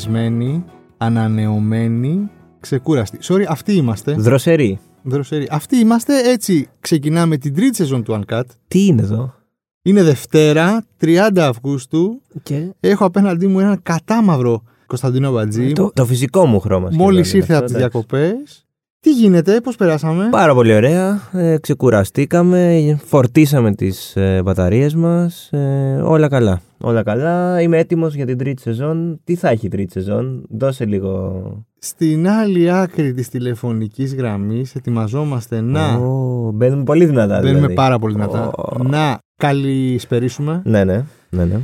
εκνευρισμένοι, ανανεωμένοι, ξεκούραστοι. Sorry, αυτοί είμαστε. Δροσερή. Δροσεροί. Αυτοί είμαστε, έτσι ξεκινάμε την τρίτη σεζόν του Uncut. Τι είναι εδώ; Είναι Δευτέρα, 30 Αυγούστου. Και... Έχω απέναντί μου έναν κατάμαυρο Κωνσταντινό Μπατζή. Το, το φυσικό μου χρώμα. Μόλις σχεδόν ήρθε είναι από τις αυτό, εντάξει. διακοπές. Τι γίνεται, πώς περάσαμε; Πάρα πολύ ωραία. Ε, ξεκουραστήκαμε, φορτίσαμε τις ε, μπαταρίες μας. Ε, όλα καλά. Όλα καλά. Είμαι έτοιμος για την τρίτη σεζόν. Τι θα έχει η τρίτη σεζόν; Δώσε λίγο... Στην άλλη άκρη της τηλεφωνικής γραμμής ετοιμαζόμαστε να. Ω, μπαίνουμε πολύ δυνατά. Μπαίνουμε δηλαδή. πάρα πολύ δυνατά. Ω. Να καλησπερίσουμε Ναι, ναι. ναι, ναι.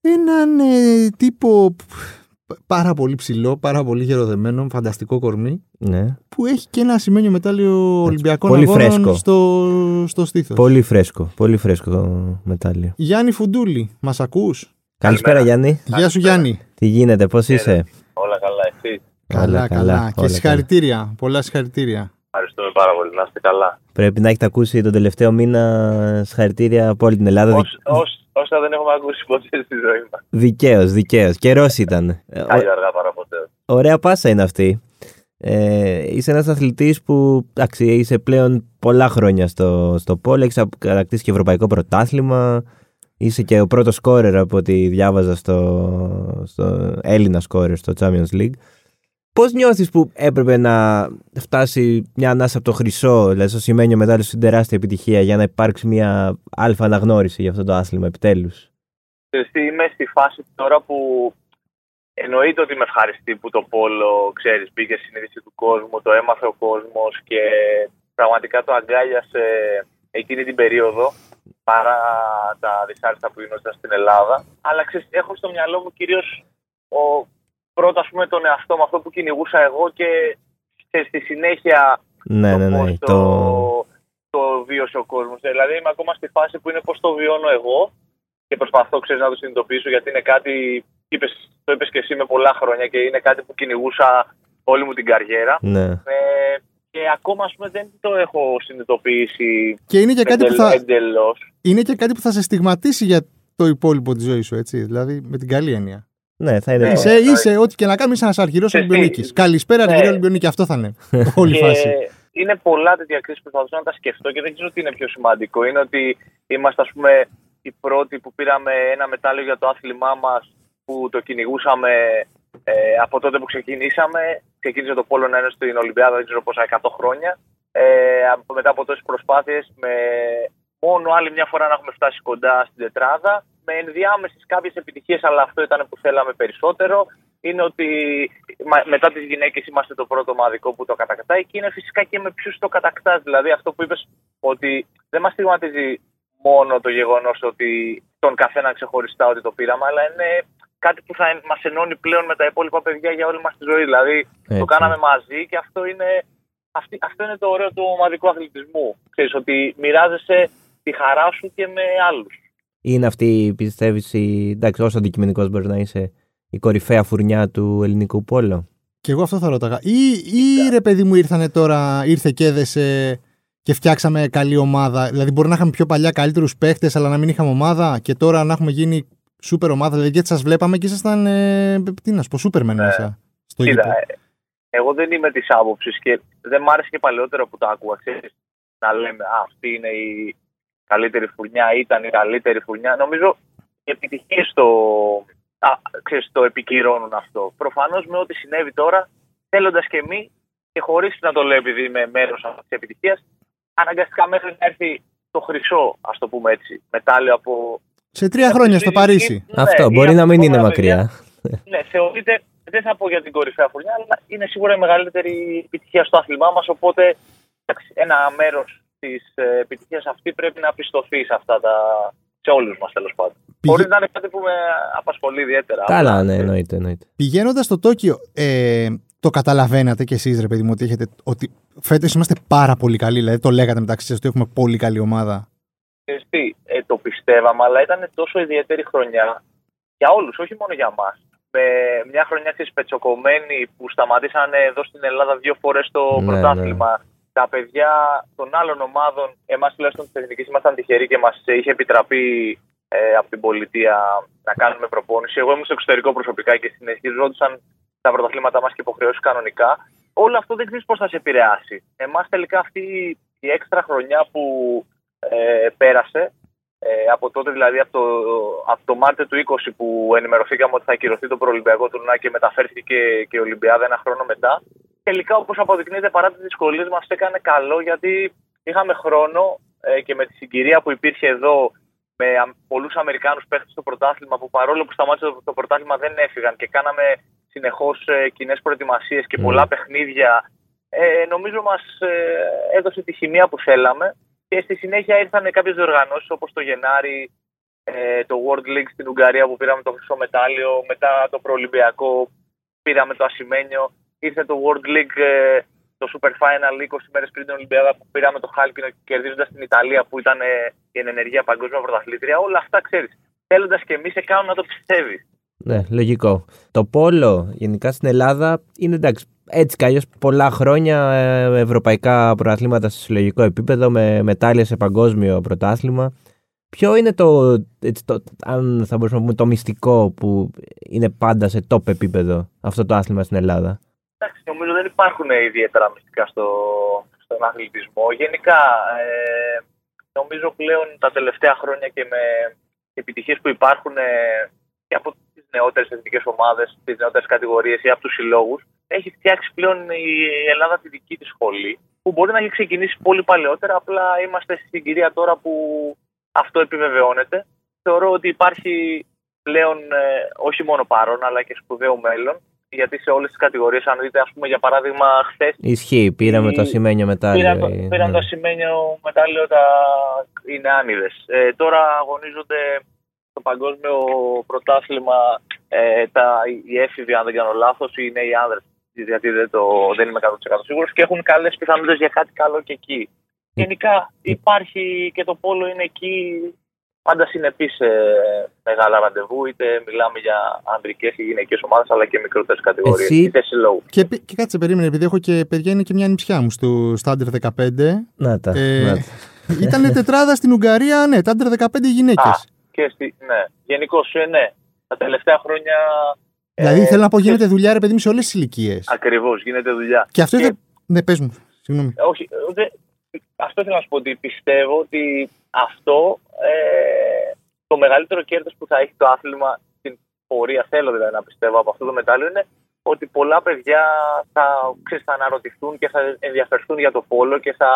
έναν ε, τύπο π- πάρα πολύ ψηλό, πάρα πολύ γεροδεμένο, φανταστικό κορμί, ναι. που έχει και ένα σημαίνιο μετάλλιο Ολυμπιακών πολύ αγώνων φρέσκο. στο, στο στήθος. Πολύ φρέσκο. Πολύ φρέσκο μετάλλιο. Γιάννη Φουντούλη, μας ακούς; Καλησπέρα Γιάννη. Γεια σου Γιάννη. Τι γίνεται, πώς είσαι; Όλα καλά, εσύ; Καλά, καλά. Και όλα συγχαρητήρια. Πολλά συγχαρητήρια. Ευχαριστούμε πάρα πολύ. Να είστε καλά. Πρέπει να έχετε ακούσει τον τελευταίο μήνα συγχαρητήρια από όλη την Ελλάδα. Όσ- όσ- Όσα δεν έχουμε ακούσει ποτέ στη ζωή μας. Δικαίως, δικαίως. Καιρός ήταν. Ε, ο- Κάλλιο αργά παρά ποτέ. Ωραία πάσα είναι αυτή. Ε, είσαι ένας αθλητής που εντάξει, είσαι πλέον πολλά χρόνια στο, στο πόλο, έχεις κατακτήσει και ευρωπαϊκό πρωτάθλημα, είσαι και ο πρώτος σκόρερ από ό,τι διάβαζα στο, στο Έλληνα σκόρερ στο Champions League. Πώς νιώθεις που έπρεπε να φτάσει μια ανάσα από το χρυσό, δηλαδή στο σημαίνιο μετάλλιο στην τεράστια επιτυχία για να υπάρξει μια αλφα αναγνώριση για αυτό το άθλημα επιτέλους; Ξέρεις τι, Είμαι στη φάση τώρα που εννοείται ότι με ευχαριστεί που το πόλο, ξέρεις, μπήκε στη συνείδηση του κόσμου, το έμαθε ο κόσμος και πραγματικά το αγκάλιασε εκείνη την περίοδο παρά τα δυσάρεστα που γινόταν στην Ελλάδα. Αλλά ξέρεις, έχω στο μυαλό μου κυρίως ο, πρώτα ας πούμε τον εαυτό μου, αυτό που κυνηγούσα εγώ και ξέρεις, στη συνέχεια Ναι, ναι, ναι. πώς Το... το, το βίωσε ο κόσμος. Δηλαδή είμαι ακόμα στη φάση που είναι πώς το βιώνω εγώ και προσπαθώ ξέρεις, να το συνειδητοποιήσω γιατί είναι κάτι. Είπες, το είπες και εσύ με πολλά χρόνια και είναι κάτι που κυνηγούσα όλη μου την καριέρα. Ναι. Ε, και ακόμα ας πούμε, δεν το έχω συνειδητοποιήσει Και είναι και, κάτι που θα, εντελώς. είναι και κάτι που θα σε στιγματίσει για το υπόλοιπο της ζωής σου, έτσι. Δηλαδή με την καλή έννοια. Ναι, θα είναι. Ναι. Είσαι, είσαι ό,τι και να κάνεις, είσαι ένας αρχηρό Και Ολυμπιονίκης. εσύ- Καλησπέρα, Ναι. αρχηρό Ολυμπιονίκη. Αυτό θα είναι. Όλη η Και φάση. είναι πολλά τέτοια κρίση που προσπαθούσα να τα σκεφτώ και δεν ξέρω τι είναι πιο σημαντικό. Είναι ότι είμαστε, ας πούμε, οι πρώτοι που πήραμε ένα μετάλλιο για το άθλημά μας που το κυνηγούσαμε ε, από τότε που ξεκινήσαμε. Ξεκίνησε το Πόλο να είναι στην Ολυμπιάδα, δεν ξέρω πόσα, 100 χρόνια. Ε, από- μετά από τόσες προσπάθειες, με μόνο άλλη μια φορά να έχουμε φτάσει κοντά στην τετράδα. Με ενδιάμεσες κάποιες επιτυχίες, αλλά αυτό ήταν που θέλαμε περισσότερο. Είναι ότι μα- μετά τις γυναίκες είμαστε το πρώτο ομαδικό που το κατακτάει και είναι φυσικά και με ποιους το κατακτάς. Δηλαδή αυτό που είπες ότι δεν μας στιγματίζει μόνο το γεγονός ότι τον καθένα ξεχωριστά ότι το πήραμε, αλλά είναι κάτι που θα μας ενώνει πλέον με τα υπόλοιπα παιδιά για όλη μας τη ζωή. Δηλαδή το Έτσι. κάναμε μαζί και αυτό είναι, αυτή, αυτό είναι το ωραίο του ομαδικού αθλητισμού. Ξέρεις ότι μοιράζεσαι τη χαρά σου και με άλλους. Είναι αυτή, πιστεύει, η... εντάξει, όσο αντικειμενικός μπορείς να είσαι, η κορυφαία φουρνιά του ελληνικού πόλο. Και εγώ αυτό θα ρώταγα. Ή, ή ρε παιδί μου ήρθανε τώρα, ήρθε και έδεσε και φτιάξαμε καλή ομάδα. Δηλαδή μπορεί να είχαμε πιο παλιά καλύτερους παίχτες, αλλά να μην είχαμε ομάδα και τώρα να έχουμε γίνει σούπερ ομάδα. Δηλαδή γιατί σας βλέπαμε και ήσασταν. Ε, τι να σου πω, σούπερμεν μέσα. Στο Κοίτα, γήπεδο. ε, εγώ δεν είμαι της άποψης και δεν μ' άρεσε και παλαιότερα που το άκουγα. Ξέρεις, να λέμε Α, αυτή είναι η καλύτερη φουρνιά, ήταν η καλύτερη φουρνιά. Νομίζω οι επιτυχίες το, α, ξέρεις, το επικυρώνουν αυτό. Προφανώς με ό,τι συνέβη τώρα, θέλοντας και εμείς και χωρίς να το λέω επειδή είμαι μέρος αυτής της επιτυχίας, αναγκαστικά μέχρι να έρθει το χρυσό, ας το πούμε έτσι, μετάλλιο από. Σε τρία χρόνια στο Παρίσι. Ναι, Αυτό ή μπορεί από να μην είναι επόμενα παιδιά. μακριά. Ναι, θεωρείται, δεν θα πω για την κορυφαία φουρνιά, αλλά είναι σίγουρα η μεγαλύτερη επιτυχία στο άθλημά μας. Οπότε εντάξει, ένα μέρος της επιτυχίας αυτή πρέπει να πιστωθεί σε αυτά τα. σε όλους μας τέλος πάντων. Πηγε- Χωρίς να είναι κάτι που με απασχολεί ιδιαίτερα. Καλά, Απλά, ναι, ε, εννοείται. εννοείται. Πηγαίνοντας στο Τόκιο, ε, το καταλαβαίνατε κι εσείς, ρε παιδί μου, ότι, έχετε, ότι φέτος είμαστε πάρα πολύ καλοί. Δηλαδή το λέγατε μεταξύ σας ότι έχουμε πολύ καλή ομάδα. ξέρεις τι, ε, το πιστεύαμε, αλλά ήταν τόσο ιδιαίτερη χρονιά για όλους, όχι μόνο για μας. Με μια χρονιά τη πετσοκομμένη που σταματήσανε εδώ στην Ελλάδα δύο φορές το Ναι, πρωτάθλημα. Τα παιδιά των άλλων ομάδων, εμάς τουλάχιστον τη Εθνική, ήμασταν τυχεροί και μας είχε επιτραπεί ε, από την πολιτεία να κάνουμε προπόνηση. Εγώ ήμουν στο εξωτερικό προσωπικά και συνεχίζονταν τα πρωταθλήματά μας και υποχρεώσεις κανονικά. Όλο αυτό δεν ξέρει πώς θα σε επηρεάσει. Εμάς τελικά αυτή η έξτρα χρονιά που ε, πέρασε, ε, από τότε δηλαδή από το, από το Μάρτιο του 20 που ενημερωθήκαμε ότι θα ακυρωθεί το προολυμπιακό τουρνά και μεταφέρθηκε και η Ολυμπιάδα ένα χρόνο μετά. Τελικά, όπως αποδεικνύεται, παρά τις δυσκολίες, μας έκανε καλό γιατί είχαμε χρόνο ε, και με τη συγκυρία που υπήρχε εδώ με πολλούς Αμερικάνους παίχτες στο πρωτάθλημα που παρόλο που σταμάτησε το, το πρωτάθλημα δεν έφυγαν και κάναμε συνεχώς ε, κοινές προετοιμασίες και πολλά παιχνίδια. Ε, νομίζω μας ε, έδωσε τη χημεία που θέλαμε και στη συνέχεια ήρθαν κάποιες διοργανώσεις όπως το Γενάρη, ε, το World League στην Ουγγαρία που πήραμε το χρυσό μετάλλιο, μετά το Προολυμπιακό πήραμε το Ασημένιο, ήρθε το World League ε, το Super Final 20 μέρε πριν την Ολυμπιάδα που πήραμε το Χάλκινο κερδίζοντας την Ιταλία που ήταν ε, η ενεργεία παγκόσμια πρωταθλήτρια. Όλα αυτά ξέρεις. Θέλοντας και εμείς σε κάνουν να το πιστεύεις. Ναι, λογικό. Το πόλο γενικά στην Ελλάδα είναι εντάξει. Έτσι κι αλλιώς πολλά χρόνια ε, ευρωπαϊκά πρωταθλήματα σε συλλογικό επίπεδο με μετάλλια σε παγκόσμιο πρωτάθλημα. Ποιο είναι το, έτσι, το, αν θα μπορούσαμε να πούμε, το μυστικό που είναι πάντα σε top επίπεδο αυτό το άθλημα στην Ελλάδα; Εντάξει, νομίζω δεν υπάρχουν ιδιαίτερα μυστικά στο, στον αθλητισμό. Γενικά, ε, νομίζω πλέον τα τελευταία χρόνια και με επιτυχίες που υπάρχουν ε, και από τις νεότερες εθνικές ομάδες, τις νεότερες κατηγορίες ή από τους συλλόγους, έχει φτιάξει πλέον η Ελλάδα τη δική της σχολή, που μπορεί να έχει ξεκινήσει πολύ παλαιότερα, απλά είμαστε στην συγκυρία τώρα που αυτό επιβεβαιώνεται. Θεωρώ ότι υπάρχει πλέον ε, όχι μόνο παρόν, αλλά και σπουδαίο μέλλον γιατί σε όλες τις κατηγορίες, αν δείτε, ας πούμε, για παράδειγμα, χθες. Ισχύει, πήραμε το ασημένιο μετάλλιο. Πήραν, πήραν ναι. το ασημένιο μετάλλιο τα οι νεάνιδε. Ε, τώρα αγωνίζονται στο παγκόσμιο πρωτάθλημα ε, τα, οι έφηβοι, αν δεν κάνω λάθος, οι νέοι άνδρες. Γιατί δεν, το, δεν είμαι 100% σίγουρος και έχουν καλές πιθανότητες για κάτι καλό και εκεί. Ε, Γενικά υπάρχει και το πόλο είναι εκεί πάντα συνεπείς σε μεγάλα ραντεβού, είτε μιλάμε για ανδρικές ή γυναικές ομάδες, αλλά και μικρότερες κατηγορίες. Εσύ... Είτε συλλόγου. Και, και κάτσε, περίμενε, επειδή έχω και παιδιά, είναι και μια νηψιά μου στο Στάντερ 15. Να τα. Ε, ήταν τετράδα στην Ουγγαρία, ναι, Στάντερ 15 γυναίκες. Και στη, ναι, γενικώ, ε, ναι. Τα τελευταία χρόνια. Δηλαδή, ε, θέλω να πω, γίνεται δουλειά, ρε παιδί μου, σε όλες τις ηλικίες. Ακριβώς, γίνεται δουλειά. Και αυτό και... Ναι, πες μου. Συγγνώμη. Όχι, δε, αυτό θέλω να σου πω ότι πιστεύω ότι αυτό ε, το μεγαλύτερο κέρδος που θα έχει το άθλημα στην πορεία, θέλω δηλαδή να πιστεύω από αυτό το μετάλλιο, είναι ότι πολλά παιδιά θα, ξέρεις, θα αναρωτηθούν και θα ενδιαφερθούν για το πόλο και θα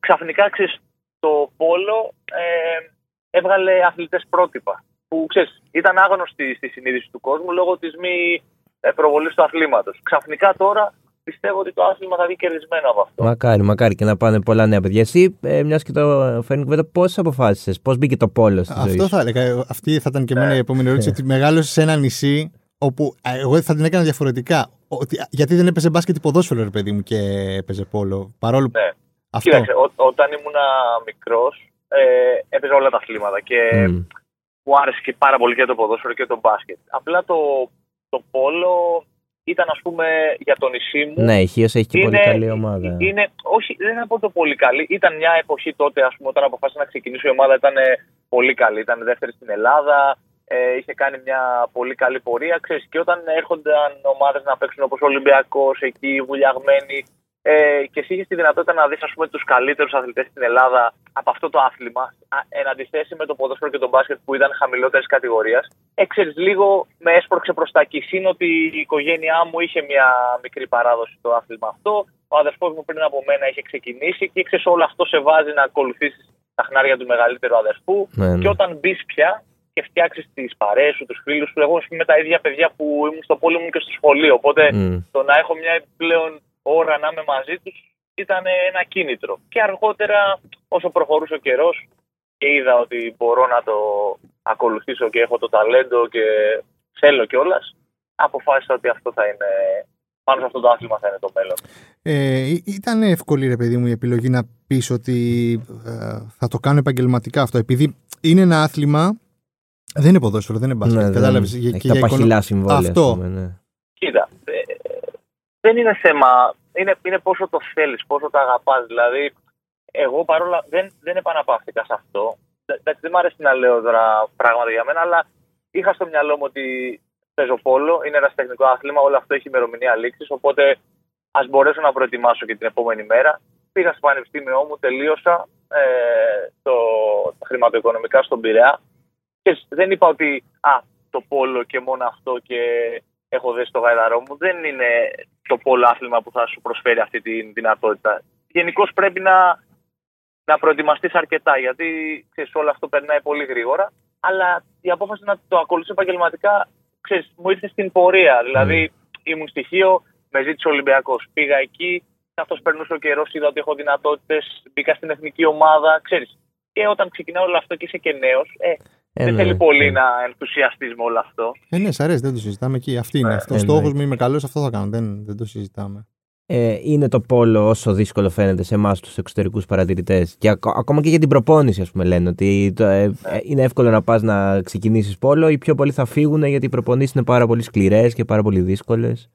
ξαφνικά ξέρεις, το πόλο ε, έβγαλε αθλητές πρότυπα που ξέρεις, ήταν άγνωστοι στη συνείδηση του κόσμου λόγω της μη ε, προβολής του αθλήματος. Ξαφνικά τώρα πιστεύω ότι το άθλημα θα βγει κερδισμένο από αυτό. Μακάρι, μακάρι και να πάνε πολλά νέα παιδιά. Εσύ, ε, μιας και το φέρνει κουβέντα, πώς αποφάσισες, πώς μπήκε το πόλος στη ζωή Αυτό θα έλεγα. Αυτή θα ήταν και εμένα η επόμενη ερώτηση. ότι μεγάλωσες σε ένα νησί όπου εγώ θα την έκανα διαφορετικά. Ότι, γιατί δεν έπαιζε μπάσκετ ποδόσφαιρο, ρε παιδί μου, και έπαιζε πόλο. Παρόλο ναι. Αυτό. Κοίταξε, ό, όταν ήμουν μικρός, ε, έπαιζα όλα τα αθλήματα και mm. μου άρεσε και πάρα πολύ και το ποδόσφαιρο και το μπάσκετ. Απλά το, το πόλο ήταν ας πούμε για το νησί μου. Ναι, η Χίος έχει και είναι, πολύ καλή ομάδα. Είναι, όχι, δεν θα πω το πολύ καλή. Ήταν μια εποχή τότε, ας πούμε, όταν αποφάσισε να ξεκινήσει η ομάδα ήταν πολύ καλή. Ήταν δεύτερη στην Ελλάδα, ε, είχε κάνει μια πολύ καλή πορεία. Ξέρεις, και όταν έρχονταν ομάδες να παίξουν όπως ο Ολυμπιακός, εκεί βουλιαγμένοι, ε, και εσύ είχες τη δυνατότητα να δεις τους καλύτερους αθλητές στην Ελλάδα από αυτό το άθλημα, εν αντιθέσει με το ποδόσφαιρο και τον μπάσκετ που ήταν χαμηλότερης κατηγορίας. Έξερε λίγο με έσπρωξε προς τα εκεί. Είναι ότι η οικογένειά μου είχε μια μικρή παράδοση στο άθλημα αυτό. Ο αδερφός μου πριν από μένα είχε ξεκινήσει και ξέρεις όλο αυτό σε βάζει να ακολουθήσεις τα χνάρια του μεγαλύτερου αδερφού. Ναι, ναι. Και όταν μπεις πια και φτιάξεις τις παρέες σου, τους φίλους σου, εγώ είμαι τα ίδια παιδιά που ήμουν στο πόλεμο και στο σχολείο. Οπότε mm. το να έχω μια πλέον ώρα να είμαι μαζί τους ήταν ένα κίνητρο. Και αργότερα, όσο προχωρούσε ο καιρός και είδα ότι μπορώ να το ακολουθήσω και έχω το ταλέντο και θέλω κιόλας, αποφάσισα ότι αυτό θα είναι. Πάνω σε αυτό το άθλημα θα είναι το μέλλον. Ε, ήταν εύκολη, ρε παιδί μου, η επιλογή να πεις ότι ε, θα το κάνω επαγγελματικά αυτό. Επειδή είναι ένα άθλημα. Δεν είναι ποδόσφαιρο, δεν είναι μπάσκετ. Ναι, Κατάλαβες. Έχει τα παχυλά συμβόλαια. Αυτό. ναι. Κοίτα, ε, δεν είναι θέμα. Είναι, είναι πόσο το θέλεις, πόσο το αγαπάς. Δηλαδή, εγώ παρόλα δεν, δεν επαναπαύθηκα σε αυτό. Εντάξει, δεν μου αρέσει να λέω τώρα πράγματα για μένα, αλλά είχα στο μυαλό μου ότι παίζω πόλο, είναι ένας τεχνικός άθλημα, όλο αυτό έχει ημερομηνία λήξης. Οπότε ας μπορέσω να προετοιμάσω και την επόμενη μέρα. Πήγα στο πανεπιστήμιό μου, τελείωσα ε, το, τα χρηματοοικονομικά στον Πειραιά. Και δεν είπα ότι α, το πόλο και μόνο αυτό και έχω δέσει το γαϊδαρό μου. Δεν είναι το πόλο άθλημα που θα σου προσφέρει αυτή τη δυνατότητα. Γενικώς πρέπει να, να προετοιμαστείς αρκετά γιατί ξέρεις, όλο αυτό περνάει πολύ γρήγορα. Αλλά η απόφαση να το ακολουθήσω επαγγελματικά ξέρεις, μου ήρθε στην πορεία. Δηλαδή ήμουν στοιχείο, με ζήτησε ο Ολυμπιακός. Πήγα εκεί, καθώς περνούσε ο καιρός, είδα ότι έχω δυνατότητες, μπήκα στην εθνική ομάδα. Ξέρεις. Και όταν ξεκινάω όλο αυτό και είσαι και νέος, ε, Ε, δεν ναι. θέλει πολύ να ενθουσιαστεί με όλο αυτό. Ε, ναι, σ' αρέσει, δεν το συζητάμε εκεί. Αυτή είναι. Ε, αυτό. Ο ε, στόχος ναι. μου είμαι καλός, αυτό θα κάνω. Δεν, δεν το συζητάμε. Ε, είναι το πόλο όσο δύσκολο φαίνεται σε εμάς τους εξωτερικούς παρατηρητές. Και ακο- ακόμα και για την προπόνηση, ας πούμε, λένε ότι το, ε, ε, είναι εύκολο να πας να ξεκινήσεις πόλο. Οι πιο πολλοί θα φύγουν γιατί οι προπονήσεις είναι πάρα πολύ σκληρές και πάρα πολύ δύσκολες.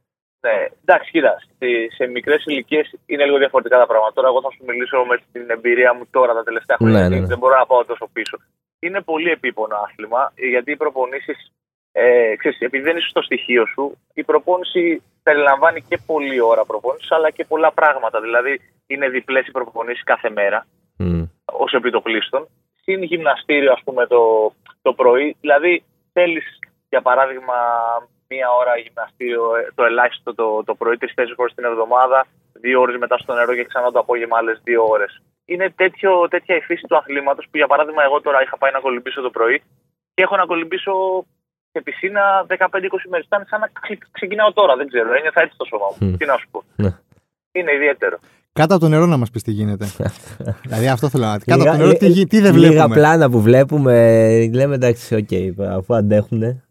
Ναι, εντάξει, κοίτα. στη- Σε μικρές ηλικίες είναι λίγο διαφορετικά τα πράγματα. Τώρα, εγώ θα σου μιλήσω με την εμπειρία μου τώρα τα τελευταία χρόνια. Ναι, γιατί ναι, ναι. Δεν μπορώ να πάω τόσο πίσω. Είναι πολύ επίπονο άθλημα γιατί οι προπονήσεις. Ε, ξέρεις, επειδή δεν είσαι στο στοιχείο σου, η προπόνηση περιλαμβάνει και πολλή ώρα προπόνησης αλλά και πολλά πράγματα. Δηλαδή, είναι διπλές οι προπονήσεις κάθε μέρα Μμ. ως επιτοπλίστων. Συν γυμναστήριο, ας πούμε, το, το πρωί. Δηλαδή, θέλεις, για παράδειγμα, μία ώρα γυμναστήριο, ε, το ελάχιστο το, το πρωί, τρει-τέσσερι φορέ την εβδομάδα, δύο ώρες μετά στο νερό και ξανά το απόγευμα άλλες δύο ώρες. Είναι τέτοιο, τέτοια η φύση του αθλήματος που, για παράδειγμα, εγώ τώρα είχα πάει να κολυμπήσω το πρωί και έχω να κολυμπήσω σε πισίνα 15-20 μέρες. Ήταν σαν να ξε- ξεκινάω τώρα, δεν ξέρω. Ένιωθα έτσι το σώμα μου. Μμ. Τι να σου πω. Ναι. Είναι ιδιαίτερο. Κάτω από το νερό να μας πεις τι γίνεται. δηλαδή αυτό θέλω να. Κάτω από Λίγα- το νερό τι, γι- τι δεν Λίγα βλέπουμε; πλάνα που βλέπουμε, λέμε εντάξει, οκ, αφού αντέχουν.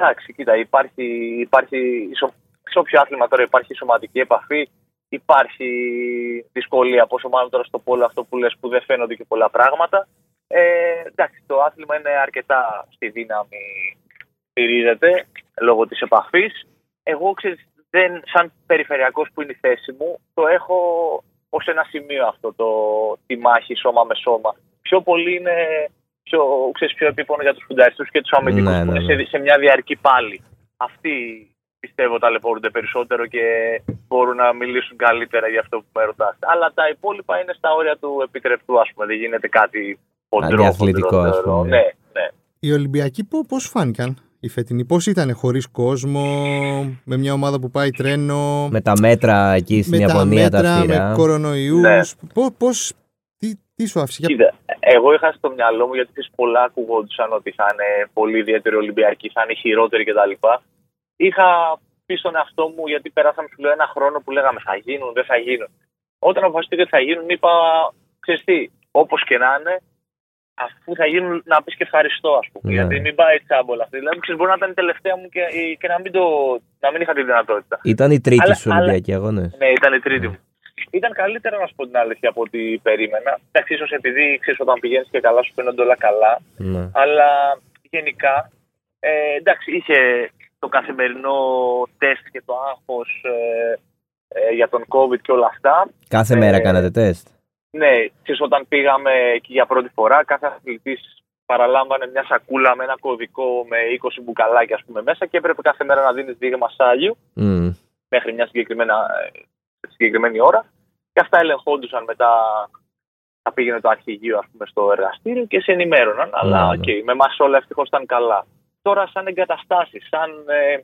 Εντάξει, κοίτα, υπάρχει, υπάρχει σο- σε όποιο άθλημα τώρα υπάρχει σωματική επαφή, υπάρχει δυσκολία, πόσο μάλλον τώρα στο πόλο αυτό που λες που δεν φαίνονται και πολλά πράγματα. Ε, εντάξει, το άθλημα είναι αρκετά στη δύναμη, στηρίζεται λόγω της επαφής. Εγώ, ξέρεις, δεν, σαν περιφερειακός που είναι η θέση μου, το έχω ως ένα σημείο αυτό, το, τη μάχη σώμα με σώμα. Πιο πολύ είναι πιο, ξέρεις, πιο επίπονο για τους φουνταριστούς και τους αμυντικούς Ναι, που ναι, είναι ναι. σε, σε μια διαρκή πάλι. Αυτοί πιστεύω ταλαιπωρούνται περισσότερο και μπορούν να μιλήσουν καλύτερα για αυτό που με ρωτάς. Αλλά τα υπόλοιπα είναι στα όρια του επιτρεπτού, ας πούμε. Δεν γίνεται κάτι χοντρό, Αντιαθλητικό, χοντρό, ας θεωρώ. πούμε. Ναι, ναι. Οι Ολυμπιακοί πώ πώς φάνηκαν οι φετινοί, πώς ήταν χωρίς κόσμο, με μια ομάδα που πάει τρένο, Με τα μέτρα εκεί στην με τα Ιαπωνία τα μέτρα, αυστηρά. με κορονοϊούς. Ναι. Πώς, τι, τι σου άφησε. Για... Κοίτα, εγώ είχα στο μυαλό μου γιατί τις πολλά ακουγόντουσαν ότι θα είναι πολύ ιδιαίτερη Ολυμπιακή, θα είναι χειρότερη κτλ. Είχα πει στον εαυτό μου γιατί περάσαμε σου λέω ένα χρόνο που λέγαμε θα γίνουν, δεν θα γίνουν. Όταν αποφασίστηκε ότι θα γίνουν, είπα, ξέρεις τι, όπως και να είναι, αφού θα γίνουν να πεις και ευχαριστώ, ας πούμε. Ναι. Γιατί μην πάει τσάμπολα αυτή. Δηλαδή, ξέρεις, μπορεί να ήταν η τελευταία μου και, και να, μην το, να μην είχα τη δυνατότητα. Ήταν η τρίτη Αλλά- σου αλλά- Ολυμπιακή αγώνες. Ναι, ήταν η τρίτη μου. Ήταν καλύτερα να σου πω την αλήθεια από ό,τι περίμενα. Εντάξει, ίσως επειδή ξέρεις όταν πηγαίνεις και καλά σου φαίνονται όλα καλά. Ναι. Αλλά γενικά, ε, εντάξει, είχε το καθημερινό τεστ και το άγχος ε, ε, για τον COVID και όλα αυτά. Κάθε Ε, μέρα κάνατε τεστ; Ναι, ξέρεις, όταν πήγαμε εκεί για πρώτη φορά, κάθε αθλητής παραλάμβανε μια σακούλα με ένα κωδικό με 20 μπουκαλάκια ας πούμε, μέσα και έπρεπε κάθε μέρα να δίνεις δείγμα σάλιου Μμ. μέχρι μια συγκεκριμένα, ε, συγκεκριμένη ώρα. Και αυτά ελεγχόντουσαν μετά. Θα πήγαινε το αρχηγείο ας πούμε, στο εργαστήριο και σε ενημέρωναν. Αλλά Ναι, οκ, ναι. με εμάς όλα ευτυχώς ήταν καλά. Τώρα, σαν εγκαταστάσεις, σαν ε,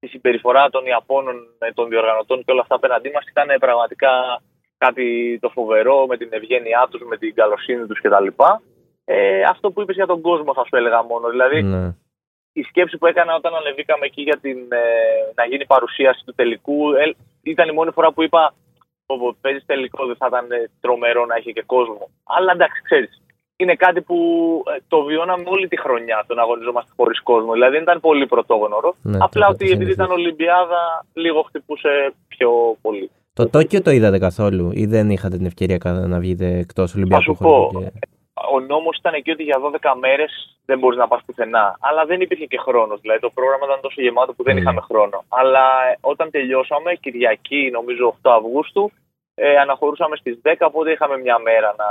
τη συμπεριφορά των Ιαπώνων, ε, των διοργανωτών και όλα αυτά απέναντί μας ήταν πραγματικά κάτι το φοβερό με την ευγένειά τους, με την καλοσύνη τους κτλ. Ε, αυτό που είπες για τον κόσμο, θα σου έλεγα μόνο. Δηλαδή, Ναι. η σκέψη που έκανα όταν ανεβήκαμε εκεί για την, ε, να γίνει παρουσίαση του τελικού ε, ήταν η μόνη φορά που είπα ότι παίζεις τελικό δεν θα ήταν ε, τρομερό να είχε και κόσμο. Αλλά εντάξει, ξέρεις, είναι κάτι που ε, το βιώναμε όλη τη χρονιά το να αγωνιζόμαστε χωρίς κόσμο. Δηλαδή δεν ήταν πολύ πρωτόγνωρο. Ναι, Απλά το ότι έχω επειδή ήταν συνηθίσει. Ολυμπιάδα, λίγο χτυπούσε πιο πολύ. Το Τόκιο το είδατε καθόλου ή δεν είχατε την ευκαιρία κα- να βγείτε εκτός Ολυμπιακού σου χώρου. πω, και- Ο νόμος ήταν εκεί ότι για 12 μέρες δεν μπορείς να πας πουθενά. Αλλά δεν υπήρχε και χρόνος. Δηλαδή το πρόγραμμα ήταν τόσο γεμάτο που δεν Mm. είχαμε χρόνο. Αλλά ε, όταν τελειώσαμε, Κυριακή νομίζω 8 Αυγούστου, ε, αναχωρούσαμε στις 10, οπότε είχαμε μια μέρα να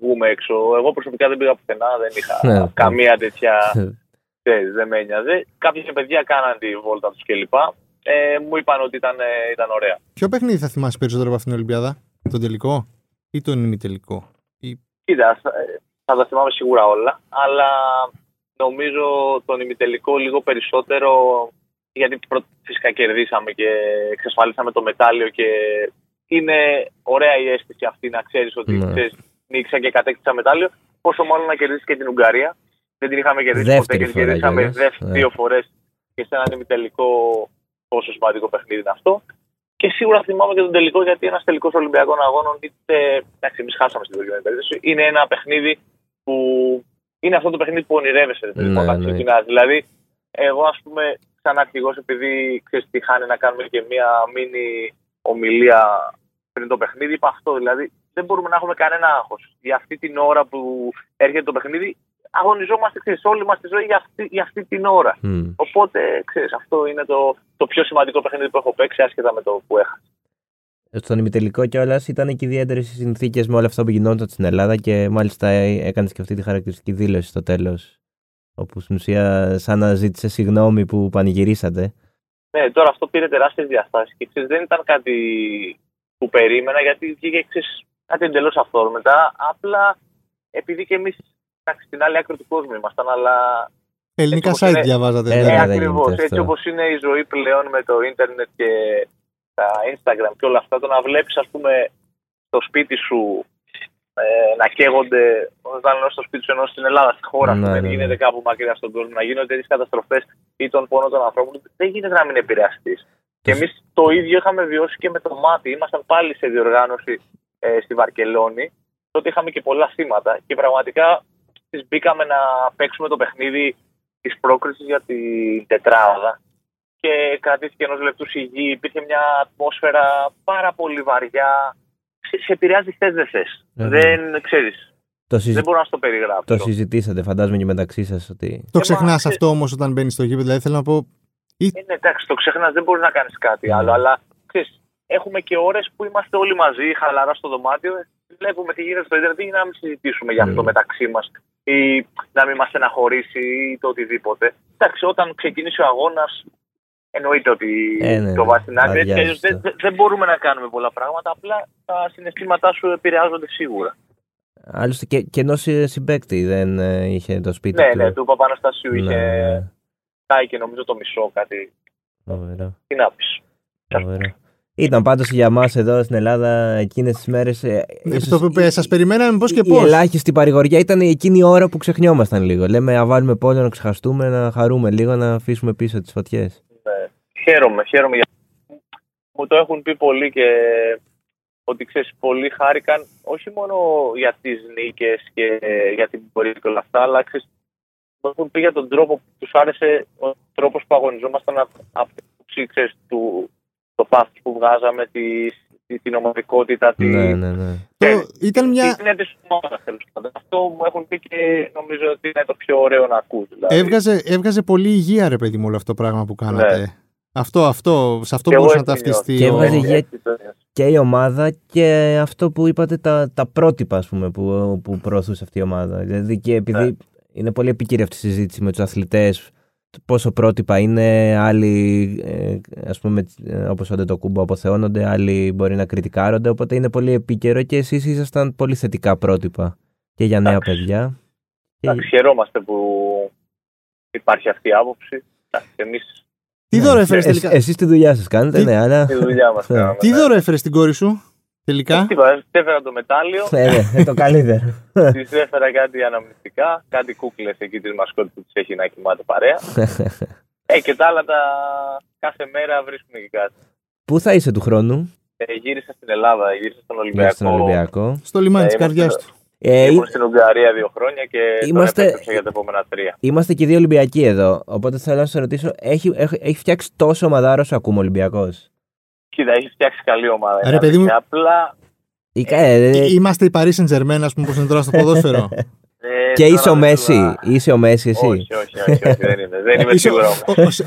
βγούμε έξω. Εγώ προσωπικά δεν πήγα πουθενά, δεν είχα Ναι. καμία τέτοια ξέρεις, δεν με ένοιαζε. Κάποια παιδιά κάναν τη βόλτα τους κλπ. Ε, μου είπαν ότι ήταν, ε, ήταν ωραία. Ποιο παιχνίδι θα θυμάσαι περισσότερο από αυτήν την Ολυμπιάδα, τον τελικό ή τον ημιτελικό; Ή... Κοίτα, θα, θα τα θυμάμαι σίγουρα όλα, αλλά νομίζω τον ημιτελικό λίγο περισσότερο γιατί πρώτα φυσικά κερδίσαμε και εξασφαλίσαμε το μετάλλιο και είναι ωραία η αίσθηση αυτή να ξέρεις ότι Ναι. ξέρεις, νίκησα και κατέκτησα μετάλλιο. Πόσο μάλλον να κερδίσεις και την Ουγγαρία. Δεν την είχαμε κερδίσει Δεύτερη ποτέ και την φορά κερδίσαμε κιόλας. δεύτερη Ναι. δύο φορές και σε έναν ημιτελικό πόσο σημαντικό παιχνίδι είναι αυτό. Και σίγουρα θυμάμαι και τον τελικό γιατί ένας τελικός Ολυμπιακών Αγώνων, είτε. Εντάξει, εμείς χάσαμε στην προηγούμενη περίπτωση. Είναι ένα παιχνίδι που. Είναι αυτό το παιχνίδι που ονειρεύεσαι. ρε παιδί μου, Ναι, όταν ναι. ξεκινάς. Δηλαδή, εγώ ας πούμε, σαν αρχηγό, επειδή ξέρεις τι χάνει να κάνουμε και μία μίνι ομιλία πριν το παιχνίδι, είπα αυτό. Δηλαδή, δεν μπορούμε να έχουμε κανένα άγχος. Για αυτή την ώρα που έρχεται το παιχνίδι, αγωνιζόμαστε ξέρεις, όλη μας τη ζωή για αυτή, για αυτή την ώρα. Μμ. Οπότε, ξέρεις, αυτό είναι το, το πιο σημαντικό παιχνίδι που έχω παίξει, άσχετα με το που έχασα. Στον ημιτελικό κιόλας ήταν και ιδιαίτερες οι συνθήκες με όλα αυτά που γινόταν στην Ελλάδα και μάλιστα έκανες και αυτή τη χαρακτηριστική δήλωση στο τέλος. Όπου στην ουσία σαν να ζήτησε συγγνώμη που πανηγυρίσατε. Ναι, τώρα αυτό πήρε τεράστιες διαστάσεις και ξέρεις, δεν ήταν κάτι που περίμενα γιατί βγήκε ξέρεις, κάτι εντελώς αυθόρμητα. Απλά επειδή και εμείς στην άλλη άκρη του κόσμου ήμασταν, αλλά Ελληνικά Έτσι όπως site είναι- διαβάζατε. Ε, Ε, δηλαδή. ναι, δεν ακριβώ. γίνεται Έτσι αυτό. όπως είναι η ζωή πλέον με το ίντερνετ και τα Instagram και όλα αυτά, το να βλέπεις, ας πούμε, στο σπίτι σου ε, να καίγονται, όταν λέω στο σπίτι σου ενώ στην Ελλάδα, στη χώρα σου, Ναι, δεν ναι, ναι. γίνεται κάπου μακριά στον κόσμο, να γίνονται τέτοιε καταστροφές ή τον πόνο των ανθρώπων, δεν γίνεται να μην επηρεαστείς. Και εμείς το ίδιο είχαμε βιώσει και με το μάτι. Ήμασταν πάλι σε διοργάνωση ε, στη Βαρκελόνη. Τότε είχαμε και πολλά θύματα και πραγματικά τις μπήκαμε να παίξουμε το παιχνίδι της πρόκρισης για την τετράδα και κρατήθηκε ενός λεπτού σιγή. Υπήρχε μια ατμόσφαιρα πάρα πολύ βαριά. Σε, σε επηρεάζει θε δεν θες. Βέβαια. Δεν ξέρεις. Το, συζη... Δεν μπορώ να στο περιγράψω. το συζητήσατε, φαντάζομαι και μεταξύ σας ότι. Το Ε, ξεχνάς μα, αυτό όμως όταν μπαίνεις στο γήπεδο. Δηλαδή θέλω να πω. Είναι εντάξει, το ξεχνάς, δεν μπορεί να κάνεις κάτι Ναι. άλλο. Αλλά ξέρεις, έχουμε και ώρες που είμαστε όλοι μαζί, χαλαρά στο δωμάτιο. Βλέπουμε τι γίνεται στο Ιντερνετ ή να μην συζητήσουμε για αυτό Ναι. μεταξύ μας ή να μην μας στεναχωρήσει ή το οτιδήποτε. Εντάξει, όταν ξεκινήσει ο αγώνας, εννοείται ότι Ε, ναι, το ναι. βάζεις στην άκρη. Έτσι κι αλλιώς Αδειάζεις δεν, δεν- δεν μπορούμε να κάνουμε πολλά πράγματα. Απλά τα συναισθήματά σου επηρεάζονται σίγουρα. Άλλωστε και, και ενός συμπέκτη δεν ε, είχε το σπίτι Ναι, του. ναι, του Παπαναστασίου είχε Ναι, πάει και νομίζω το μισό κάτι. Ωραίο. Τι να πεις. ωραίο. Ήταν πάντως για μας εδώ στην Ελλάδα εκείνες τις μέρες ε, ίσως Το που σας περιμέναμε πώς και η πώς. ελάχιστη παρηγοριά ήταν εκείνη η ώρα που ξεχνιόμασταν λίγο. Λέμε να βάλουμε πόλεμο να ξεχαστούμε, να χαρούμε λίγο, να αφήσουμε πίσω τις φωτιές. Ναι. Χαίρομαι, χαίρομαι για μου το έχουν πει πολλοί και ότι ξέρεις, πολλοί χάρηκαν όχι μόνο για τις νίκες και για την πορεία και όλα αυτά, αλλά ξέρεις, μου έχουν πει για τον τρόπο που τους άρεσε ο τρόπος που αγωνιζόμασταν από από την άποψη, ξέρεις, του, το πάθος που βγάζαμε, τη, τη, την ομαδικότητα, τη, Ναι, ναι, ναι. Το, ήταν μια. είναι της ομάδας, τέλος πάντων. Αυτό μου έχουν πει και νομίζω ότι είναι το πιο ωραίο να ακούς. Δηλαδή. Έβγαζε, έβγαζε πολύ υγεία, ρε παιδί μου, όλο αυτό το πράγμα που κάνατε. Ναι. Αυτό, αυτό, σε αυτό Και εγώ μπορούσε να έτσι ταυτιστεί. Και ο- έβγαζε υγεία. Έτσι το νιώθω. Και η ομάδα και αυτό που είπατε, τα, τα πρότυπα ας πούμε, που, που προωθούσε αυτή η ομάδα. Δηλαδή και επειδή Ναι. Είναι πολύ επίκαιρη αυτή η συζήτηση με τους αθλητές, πόσο πρότυπα είναι, άλλοι ε, ας πούμε ε, όπως ο Ντετοκούμπο αποθεώνονται, άλλοι μπορεί να κριτικάρονται, οπότε είναι πολύ επίκαιρο και εσείς ήσασταν πολύ θετικά πρότυπα και για νέα Εντάξει. παιδιά. Και... Εντάξει, χαιρόμαστε που υπάρχει αυτή η άποψη. Εντάξει, εμείς Τι Ναι, δώρο έφερες εσ- τελικά; Εσείς τη δουλειά σας κάνετε, Τι- ναι, αλλά... τη δουλειά μας Ναι. κάναμε. Τι ναι. δώρο έφερες στην κόρη σου, τελικά. Τι είπα, της έφερα το μετάλλιο, ναι, ναι, είναι το καλύτερο. της έφερα κάτι αναμνηστικά, κάτι κούκλες εκεί της μασκότης που της έχει να κοιμάται παρέα. Ε, και τα άλλα τα κάθε μέρα βρίσκουν και κάτι. Πού θα είσαι του χρόνου, Ε, γύρισα στην Ελλάδα, γύρισα στον μέσα Ολυμπιακό. στον Ολυμπιακό. Στο λιμάνι Ε, τη είμαστε- καρδιάς του. Ε, Ήμουν στην Ουγγαρία δύο χρόνια και Είμαστε- τώρα επέστρεψα για τα επόμενα τρία. Είμαστε και δύο Ολυμπιακοί εδώ. Οπότε θέλω να σα ρωτήσω, έχει, έχει, έχει φτιάξει τόσο ομαδάρο όσο ακούμε Ολυμπιακός; Κοίτα, έχεις φτιάξει καλή ομάδα. Ρε, είναι παιδί μου. αλήθεια. Απλά. Ε, Είμαστε η Paris Saint Germain, ας πούμε, πώ είναι τώρα στο ποδόσφαιρο. ε, και τώρα είσαι ο δεν Μέση. θέλω να- Είσαι ο Μέση, εσύ. Όχι, όχι, όχι, όχι, δεν είναι. Δεν είμαι Είσαι ο- σίγουρο.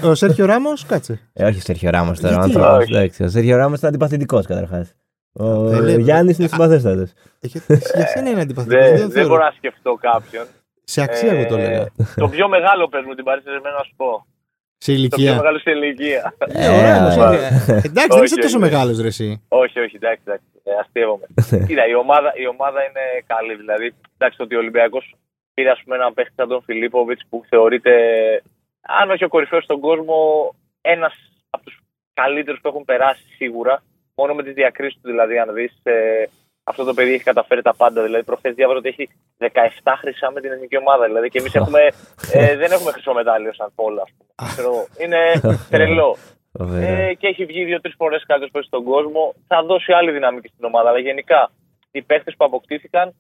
ο- ο- Ο Σέρχιο Ράμος, κάτσε. Ε, όχι, Σέρχιο Ράμος τώρα. ο Γιατί; άνθρωπος. Όχι. Εντάξει, Ο Σέρχιο Ράμος ήταν αντιπαθητικός καταρχάς. Ο Δεν λέμε. Γιάννης είναι συμπαθέστατος. Έχετε- Για σένα είναι αντιπαθητικός. Δεν, δεν δεν θεωρώ. μπορώ να σκεφτώ κάποιον. Σε αξία εγώ το έλεγα. το πιο μεγάλο πες μου την Paris Saint-Germain να σου πω. Σε Το πιο ηλικία. μεγάλο σε ηλικία. Ε, ωραία, όμως, μα- είναι- Εντάξει, δεν Όχι, είσαι τόσο όχι. μεγάλος ρε εσύ. όχι, όχι, εντάξει, εντάξει. Ε, αστείευομαι. Κοίτα, η ομάδα, η ομάδα είναι καλή. Δηλαδή, εντάξει, το ότι ο Ολυμπιακός πήρε ας πούμε, έναν παίχτη σαν τον Φιλίπποβιτς που θεωρείται, αν όχι ο κορυφαίος στον κόσμο, ένας από τους καλύτερους που έχουν περάσει σίγουρα. Μόνο με τις διακρίσεις του, δηλαδή, αν δεις. Αυτό το παιδί έχει καταφέρει τα πάντα. Δηλαδή, προχθές διάβαζα ότι έχει 17 χρυσά με την εθνική ομάδα. Δηλαδή, και εμείς έχουμε, ε, δεν έχουμε χρυσό μετάλλιο σαν πόλα. ας πούμε. Ξέρω, είναι τρελό. Φοβερά. Ε, και έχει βγει δύο-τρεις φορές καλύτερο παίκτη στον κόσμο. Θα δώσει άλλη δυναμική στην ομάδα. Αλλά γενικά οι παίχτες που αποκτήθηκαν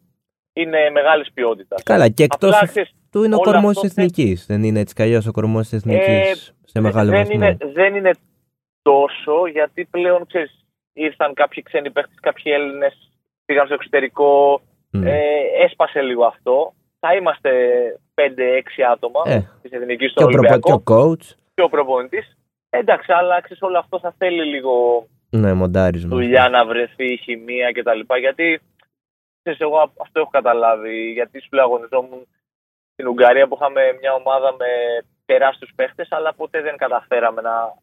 είναι μεγάλης ποιότητας. Καλά, και εκτός Απλά, ξέρεις, του είναι ο όλο κορμός αυτό της εθνικής. Δεν είναι έτσι κι αλλιώς ο κορμός της εθνικής Ε, σε μεγάλο δεν, βαθμό. είναι, δεν είναι τόσο γιατί πλέον ξέρεις, ήρθαν κάποιοι ξένοι παίχτες, κάποιοι Έλληνες πήγαν στο εξωτερικό. Μμ. Ε, έσπασε λίγο αυτό. Θα είμαστε 5-6 άτομα Ε, της εθνικής και, στο ο προπο- Ολυμπιακό και ο coach. και ο προπονητής. Εντάξει, αλλά ξέρεις, όλο αυτό θα θέλει λίγο Ναι, μοντάρισμα. δουλειά να βρεθεί, η χημεία κτλ. Γιατί ξέρεις, εγώ α- αυτό έχω καταλάβει. Γιατί σου λέω αγωνιζόμουν στην Ουγγαρία που είχαμε μια ομάδα με τεράστιους παίχτες, αλλά ποτέ δεν καταφέραμε να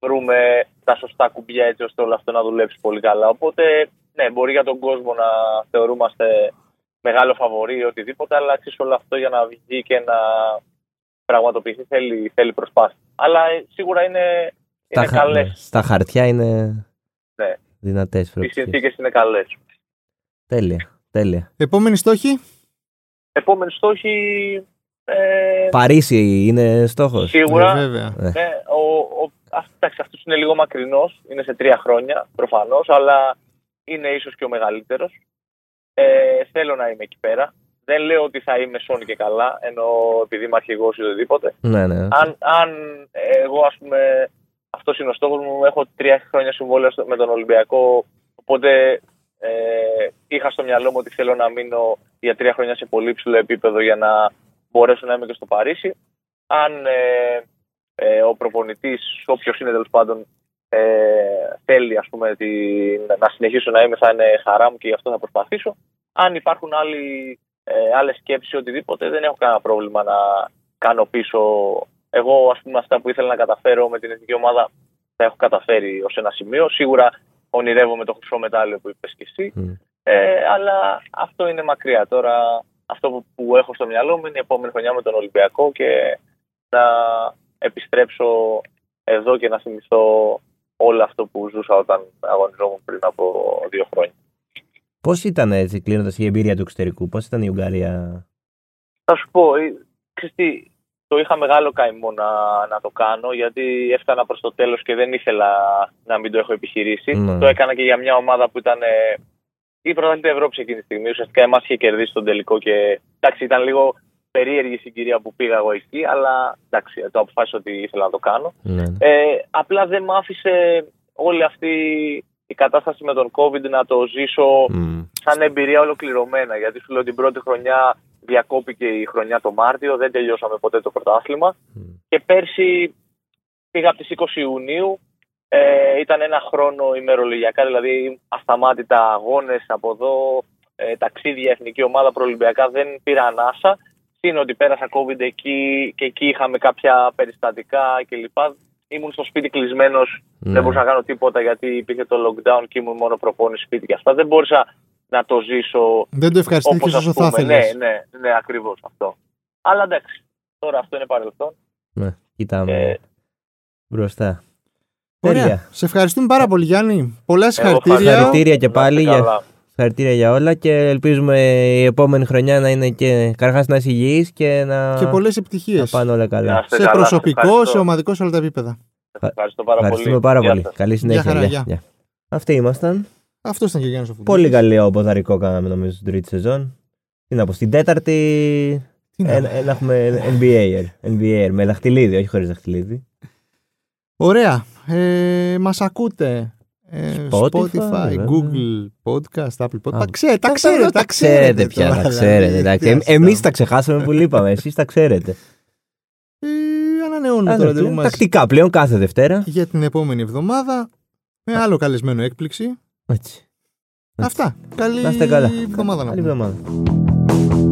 βρούμε τα σωστά κουμπιά έτσι ώστε όλο αυτό να δουλέψει πολύ καλά. Οπότε, ναι, μπορεί για τον κόσμο να θεωρούμαστε μεγάλο φαβορή ή οτιδήποτε, αλλά ξέρεις, όλο αυτό για να βγει και να πραγματοποιηθεί θέλει, θέλει προσπάθεια. Αλλά ε, σίγουρα είναι, Στα, είναι χα- καλές. ναι, στα χαρτιά είναι Ναι. δυνατές Οι προοπτικές. συνθήκες είναι καλές. Τέλεια, τέλεια. Επόμενη στόχη; Επόμενη στόχη. Ε, Παρίσι είναι στόχος. σίγουρα. Ε, βέβαια. Ε, Ναι, ο, ο, αυ- εντάξει, αυτός είναι λίγο μακρινός, είναι σε τρία χρόνια προφανώς, αλλά είναι ίσως και ο μεγαλύτερος. Ε, θέλω να είμαι εκεί πέρα. Δεν λέω ότι θα είμαι σώνη και καλά, ενώ επειδή είμαι αρχηγός ή οτιδήποτε. ναι, ναι. Αν, αν εγώ, ας πούμε, αυτός είναι ο στόχος μου, έχω τρία χρόνια συμβόλαια στο- με τον Ολυμπιακό, οπότε ε, είχα στο μυαλό μου ότι θέλω να μείνω για τρία χρόνια σε πολύ ψηλό επίπεδο για να μπορέσω να είμαι και στο Παρίσι. Αν ε, ε, ο προπονητής, όποιος είναι τέλος πάντων, ε, θέλει ας πούμε, τη, να συνεχίσω να είμαι, θα είναι χαρά μου και γι' αυτό θα προσπαθήσω. Αν υπάρχουν άλλοι, ε, άλλες σκέψεις ή οτιδήποτε, δεν έχω κανένα πρόβλημα να κάνω πίσω. Εγώ, ας πούμε, αυτά που ήθελα να καταφέρω με την εθνική ομάδα τα έχω καταφέρει ως ένα σημείο. Σίγουρα ονειρεύομαι το χρυσό μετάλλιο που είπες και εσύ. Μμ. Ε, αλλά αυτό είναι μακριά. Τώρα αυτό που, που έχω στο μυαλό μου είναι η επόμενη χρονιά με τον Ολυμπιακό και να επιστρέψω εδώ και να θυμηθώ όλο αυτό που ζούσα όταν αγωνιζόμουν πριν από δύο χρόνια. Πώς ήταν έτσι κλείνοντας η εμπειρία του εξωτερικού, πώς ήταν η Ουγγαρία; Θα σου πω, ε, ξέρεις τι, το είχα μεγάλο καημό να, να το κάνω γιατί έφτανα προς το τέλος και δεν ήθελα να μην το έχω επιχειρήσει. Ναι. Το έκανα και για μια ομάδα που ήταν ε, η πρωταθλήτρια Ευρώπη εκείνη τη στιγμή. Ουσιαστικά εμάς είχε κερδίσει τον τελικό και εντάξει ήταν λίγο περίεργη η συγκυρία που πήγα εγώ εκεί αλλά εντάξει το αποφάσισα ότι ήθελα να το κάνω. Ναι, ναι. Ε, απλά δεν μ' άφησε όλη αυτή η κατάσταση με τον COVID να το ζήσω Μμ. σαν εμπειρία ολοκληρωμένα. Γιατί σου λέω την πρώτη χρονιά διακόπηκε η χρονιά το Μάρτιο, δεν τελειώσαμε ποτέ το πρωτάθλημα. Μμ. Και πέρσι πήγα από τις 20 Ιουνίου, ε, ήταν ένα χρόνο ημερολογιακά, δηλαδή ασταμάτητα αγώνες από εδώ, ε, ταξίδια, εθνική ομάδα, προολυμπιακά, δεν πήρα ανάσα. Συν ότι πέρασα COVID εκεί και εκεί είχαμε κάποια περιστατικά κλπ. Ήμουν στο σπίτι κλεισμένος, Ναι. δεν μπορούσα να κάνω τίποτα γιατί υπήρχε το lockdown και ήμουν μόνο προπόνηση σπίτι και αυτά. Δεν μπόρεσα να το ζήσω Δεν το ευχαριστήθηκε όπως όσο ας θα πούμε. ήθελε. Ναι, ναι, ναι, ακριβώς αυτό. Αλλά εντάξει, τώρα αυτό είναι παρελθόν. Ναι, κοιτάμε Ε, μπροστά. Ωραία. Τέλεια. Σε ευχαριστούμε πάρα πολύ, Γιάννη. Πολλά Εγώ συγχαρητήρια. Συγχαρητήρια και να πάλι είστε για, καλά. Συγχαρητήρια για όλα και ελπίζουμε η επόμενη χρονιά να είναι και καρχάς να είσαι υγιής και να, Και πολλές να επιτυχίε. πάνε όλα Να καλά. είστε Σε καλά, σας προσωπικό, ευχαριστώ. σε ομαδικό, σε όλα τα επίπεδα. Σας ευχαριστώ πάρα Ευχαριστούμε πολύ. πάρα Γεια πολύ. σας. Καλή συνέχεια. χαρά, Γεια, γεια. γεια. Αυτοί ήμασταν. Αυτός ήταν και ο Γιάννης ο Φουτμπολιστής. Πολύ καλό ποδαρικό κάναμε νομίζω στην τρίτη σεζόν. Τι να πω, στην τέταρτη Τι να- ένα, ένα έχουμε NBA, NBA με δαχτυλίδι, όχι χωρίς δαχτυλίδι. Ωραία. Ε, μας ακούτε. Ε, Spotify, Spotify, βέβαια. Google Podcast, Apple Podcast. Α, Τα ξέρετε, τα Τα ξέρετε, τα ξέρετε πια, τώρα, τα δηλαδή. ξέρετε. εντάξει. Τι Εμ- αστείο. Εμείς τα ξεχάσαμε που λείπαμε, εσείς τα ξέρετε. Ε, ανανεώνουμε Άντε, το ραντεβού πλέον, μας Τακτικά πλέον κάθε Δευτέρα. για την επόμενη εβδομάδα με άλλο καλεσμένο έκπληξη. Έτσι. Αυτά. Καλή Να είστε καλά. εβδομάδα να Καλή πούμε. εβδομάδα.